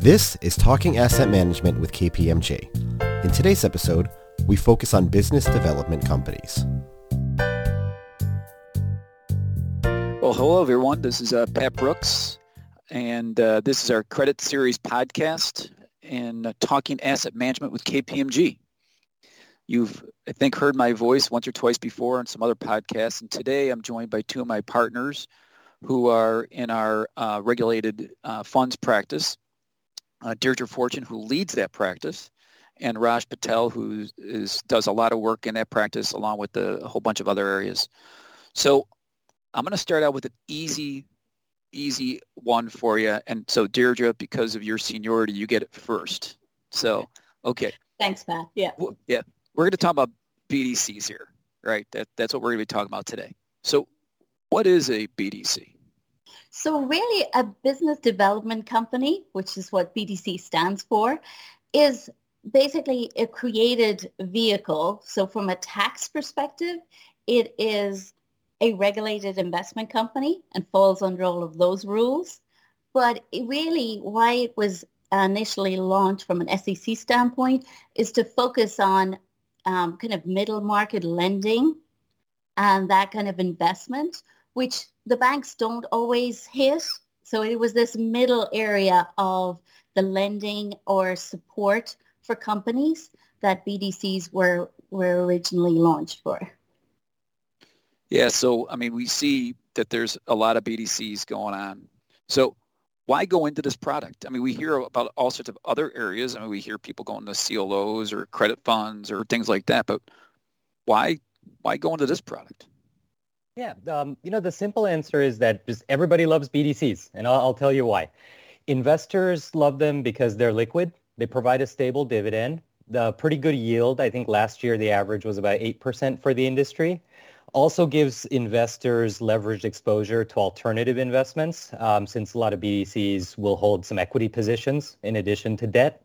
This is Talking Asset Management with KPMG. In today's episode, we focus on business development companies. Well, hello everyone. This is uh, Pat Brooks, and uh, this is our Credit Series podcast and uh, Talking Asset Management with KPMG. You've, I think, heard my voice once or twice before on some other podcasts, and today I'm joined by two of my partners who are in our uh, regulated uh, funds practice uh, Deirdre Fortune, who leads that practice, and Raj Patel, who is, does a lot of work in that practice along with the, a whole bunch of other areas. So I'm going to start out with an easy, easy one for you. And so Deirdre, because of your seniority, you get it first. So, okay. Thanks, Pat. Yeah. Yeah. We're going to talk about BDCs here, right? That, that's what we're going to be talking about today. So what is a BDC? So really a business development company, which is what BDC stands for, is basically a created vehicle. So from a tax perspective, it is a regulated investment company and falls under all of those rules. But really why it was initially launched from an SEC standpoint is to focus on um, kind of middle market lending and that kind of investment, which the banks don't always hit. So it was this middle area of the lending or support for companies that BDCs were were originally launched for. Yeah, so I mean, we see that there's a lot of BDCs going on. So why go into this product? I mean, we hear about all sorts of other areas. I mean, we hear people going to CLOs or credit funds or things like that, but why why go into this product? Yeah, um, you know, the simple answer is that just everybody loves BDCs, and I'll, I'll tell you why. Investors love them because they're liquid. They provide a stable dividend, the pretty good yield. I think last year the average was about 8% for the industry. Also gives investors leveraged exposure to alternative investments um, since a lot of BDCs will hold some equity positions in addition to debt.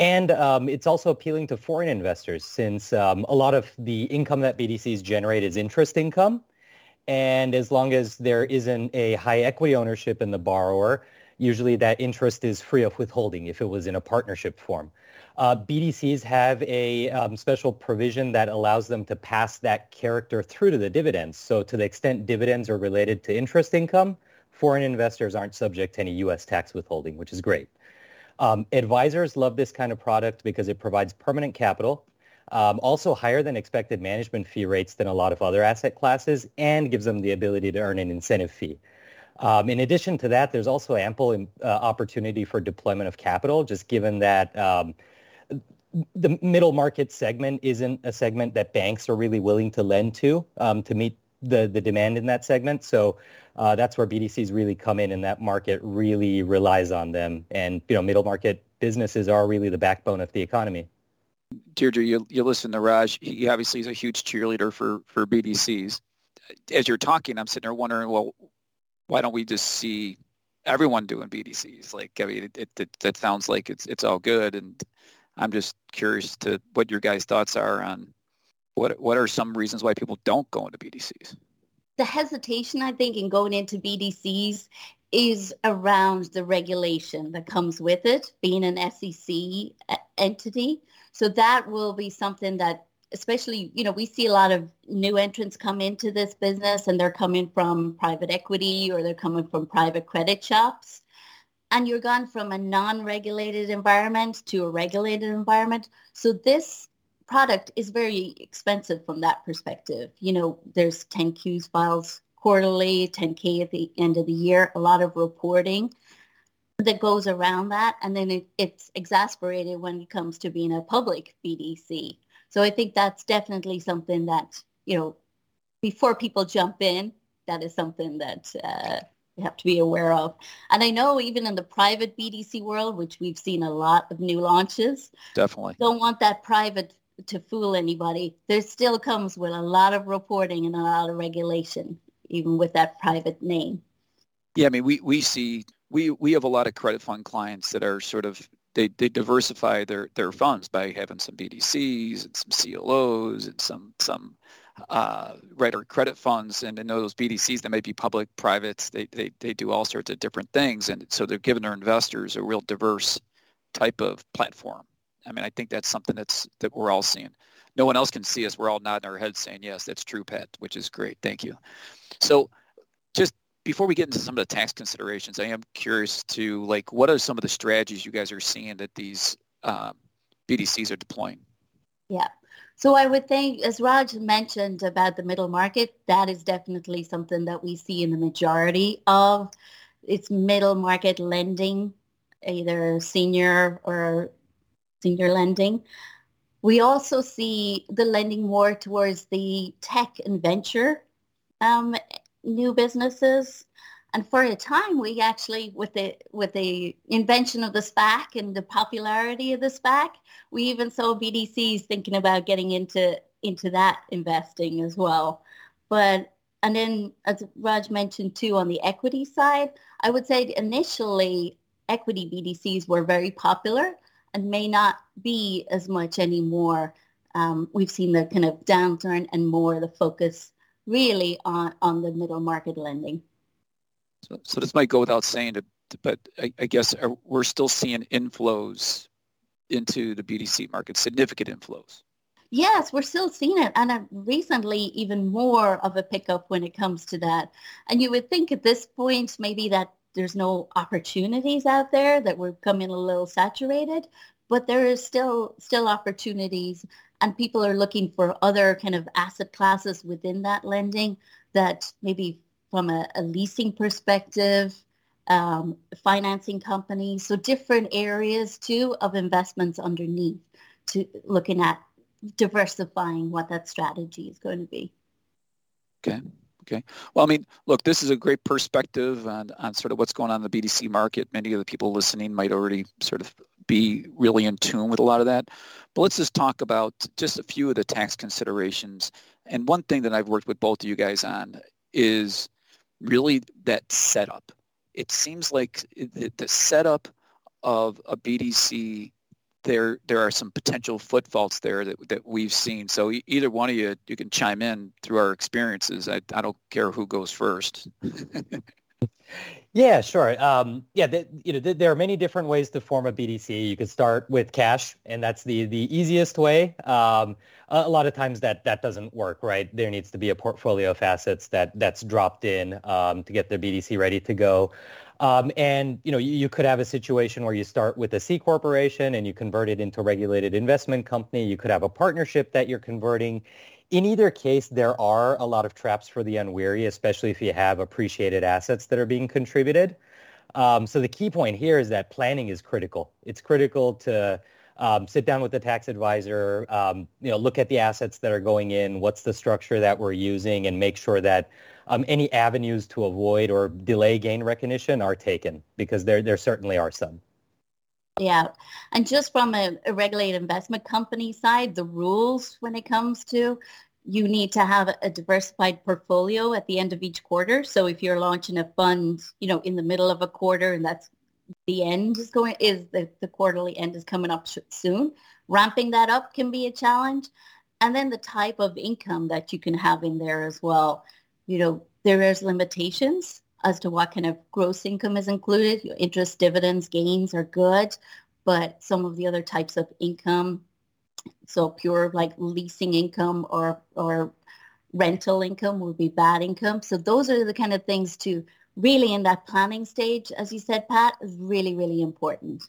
And um, it's also appealing to foreign investors since um, a lot of the income that BDCs generate is interest income. And as long as there isn't a high equity ownership in the borrower, usually that interest is free of withholding if it was in a partnership form. Uh, BDCs have a um, special provision that allows them to pass that character through to the dividends. So to the extent dividends are related to interest income, foreign investors aren't subject to any U.S. tax withholding, which is great. Um, advisors love this kind of product because it provides permanent capital um, also higher than expected management fee rates than a lot of other asset classes and gives them the ability to earn an incentive fee. Um, in addition to that, there's also ample um, uh, opportunity for deployment of capital, just given that um, the middle market segment isn't a segment that banks are really willing to lend to um, to meet the, the demand in that segment. So uh, that's where BDCs really come in and that market really relies on them. And, you know, middle market businesses are really the backbone of the economy. Deirdre, you, you listen to Raj. He obviously is a huge cheerleader for, for BDCs. As you're talking, I'm sitting there wondering, well, why don't we just see everyone doing BDCs? Like, I mean, it, it, that sounds like it's it's all good, and I'm just curious to what your guys' thoughts are on what what are some reasons why people don't go into BDCs. The hesitation, I think, in going into BDCs is around the regulation that comes with it, being an SEC entity. So that will be something that especially, you know, we see a lot of new entrants come into this business and they're coming from private equity or they're coming from private credit shops. And you're gone from a non-regulated environment to a regulated environment. So this product is very expensive from that perspective. You know, there's 10Qs files quarterly, 10K at the end of the year, a lot of reporting that goes around that. And then it, it's exasperated when it comes to being a public BDC. So I think that's definitely something that, you know, before people jump in, that is something that uh, you have to be aware of. And I know even in the private BDC world, which we've seen a lot of new launches, definitely don't want that private to fool anybody. There still comes with a lot of reporting and a lot of regulation, even with that private name. Yeah, I mean, we, we see we we have a lot of credit fund clients that are sort of they, they diversify their, their funds by having some BDCs and some CLOs and some some uh, or credit funds, and I know those BDCs that may be public, privates, they, they, they do all sorts of different things. And so they're giving their investors a real diverse type of platform. I mean, I think that's something that's that we're all seeing. No one else can see us. We're all nodding our heads saying, yes, that's true, Pat, which is great. Thank you. So just before we get into some of the tax considerations, I am curious to like, what are some of the strategies you guys are seeing that these um, BDCs are deploying? Yeah. So I would think, as Raj mentioned about the middle market, that is definitely something that we see in the majority of its middle market lending, either senior or senior lending. We also see the lending more towards the tech and venture um, new businesses. And for a time, we actually, with the with the invention of the SPAC and the popularity of the SPAC, we even saw BDCs thinking about getting into into that investing as well. But and then, as Raj mentioned too, on the equity side, I would say initially equity BDCs were very popular and may not be as much anymore. Um, we've seen the kind of downturn and more the focus really on, on the middle market lending. So, so this might go without saying, but I, I guess uh, we're still seeing inflows into the BDC market, significant inflows. Yes, we're still seeing it, and uh, recently even more of a pickup when it comes to that. And you would think at this point maybe that there's no opportunities out there that we're coming a little saturated, but there is still still opportunities, and people are looking for other kind of asset classes within that lending that maybe from a, a leasing perspective, um, financing companies, so different areas too of investments underneath to looking at diversifying what that strategy is going to be. Okay. Okay. Well, I mean, look, this is a great perspective on, on sort of what's going on in the BDC market. Many of the people listening might already sort of be really in tune with a lot of that. But let's just talk about just a few of the tax considerations. And one thing that I've worked with both of you guys on is really that setup. It seems like the, the setup of a BDC, there there are some potential foot faults there that, that we've seen. So either one of you, you can chime in through our experiences. I, I don't care who goes first. Yeah, sure. Um, yeah, you know, the, there are many different ways to form a BDC. You could start with cash, and that's the the easiest way. Um, a, a, lot of times that that doesn't work, right? There needs to be a portfolio of assets that that's dropped in um, to get the BDC ready to go. Um, and you know, you, you, could have a situation where you start with a C corporation and you convert it into a regulated investment company. You could have a partnership that you're converting in either case, there are a lot of traps for the unwary, especially if you have appreciated assets that are being contributed. Um, so the key point here is that planning is critical. It's critical to um, sit down with the tax advisor, um, you know, look at the assets that are going in, what's the structure that we're using, and make sure that um, any avenues to avoid or delay gain recognition are taken, because there there certainly are some. Yeah. And just from a, a, regulated investment company side, the rules when it comes to you need to have a diversified portfolio at the end of each quarter. So if you're launching a fund, you know, in the middle of a quarter and that's the end is going is the, the quarterly end is coming up soon, ramping that up can be a challenge. And then the type of income that you can have in there as well. You know, there is limitations as to what kind of gross income is included. Your interest, dividends, gains are good, but some of the other types of income, so pure like leasing income or or rental income would be bad income. So those are the kind of things to really in that planning stage, as you said, Pat, is really, really important.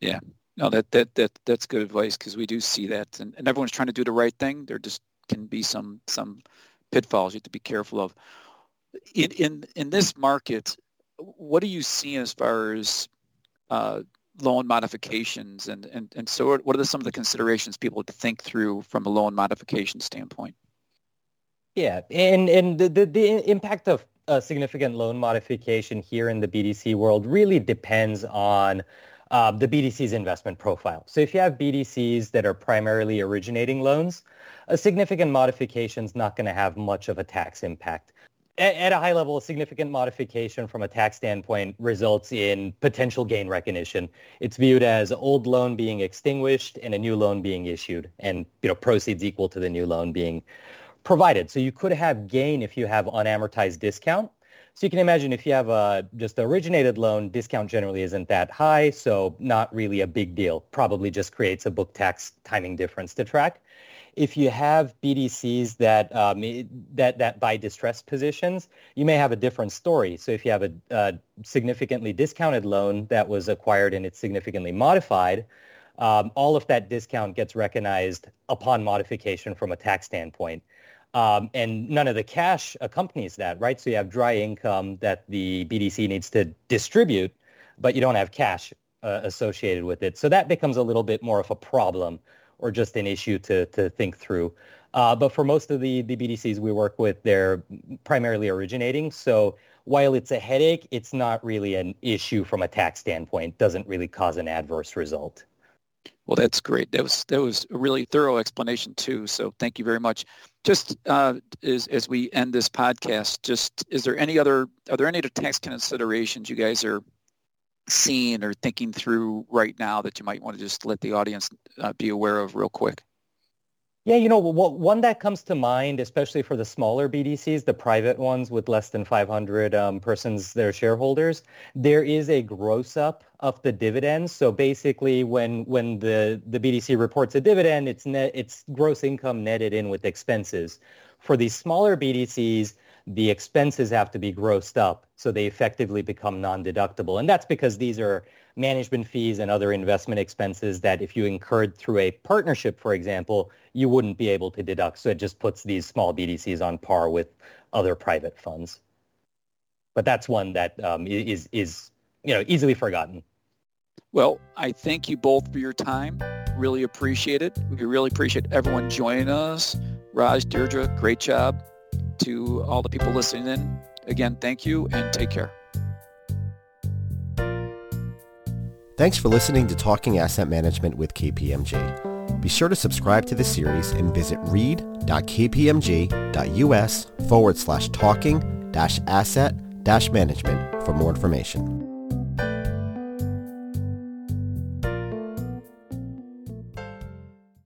Yeah. No, that that that that's good advice because we do see that, and, and everyone's trying to do the right thing. There just can be some some pitfalls you have to be careful of in in in this market, what are you seeing as far as uh, loan modifications, and and and so what are some of the considerations people think through from a loan modification standpoint? Yeah, and and the the, the impact of a significant loan modification here in the BDC world really depends on uh, the BDC's investment profile. So if you have BDCs that are primarily originating loans, a significant modification is not going to have much of a tax impact at, at a high level, a significant modification from a tax standpoint results in potential gain recognition. It's viewed as old loan being extinguished and a new loan being issued, and you know proceeds equal to the new loan being provided. So you could have gain if you have unamortized discount. So you can imagine if you have a just originated loan, discount generally isn't that high, so not really a big deal. Probably just creates a book tax timing difference to track. If you have BDCs that um, that that buy distressed positions, you may have a different story. So if you have a, a significantly discounted loan that was acquired and it's significantly modified, um, all of that discount gets recognized upon modification from a tax standpoint. Um, and none of the cash accompanies that, right? So you have dry income that the BDC needs to distribute, but you don't have cash uh, associated with it. So that becomes a little bit more of a problem or just an issue to, to think through. Uh, but for most of the, the BDCs we work with, they're primarily originating. So while it's a headache, it's not really an issue from a tax standpoint, doesn't really cause an adverse result. Well, that's great. That was that was a really thorough explanation too. So thank you very much. Just uh, as as we end this podcast, just is there any other are there any other tax considerations you guys are seeing or thinking through right now that you might want to just let the audience uh, be aware of real quick? Yeah, you know, one that comes to mind, especially for the smaller BDCs, the private ones with less than 500 um, persons, their shareholders, there is a gross up of the dividends. So basically, when when the, the BDC reports a dividend, it's net, it's gross income netted in with expenses. For these smaller BDCs, the expenses have to be grossed up, so they effectively become non-deductible. And that's because these are management fees and other investment expenses that if you incurred through a partnership, for example, you wouldn't be able to deduct. So it just puts these small BDCs on par with other private funds. But that's one that um, is is you know easily forgotten. Well, I thank you both for your time. Really appreciate it. We really appreciate everyone joining us. Raj, Deirdre, great job. To all the people listening in, again, thank you and take care. Thanks for listening to Talking Asset Management with KPMG. Be sure to subscribe to the series and visit read.kpmg.us forward slash talking dash asset dash management for more information.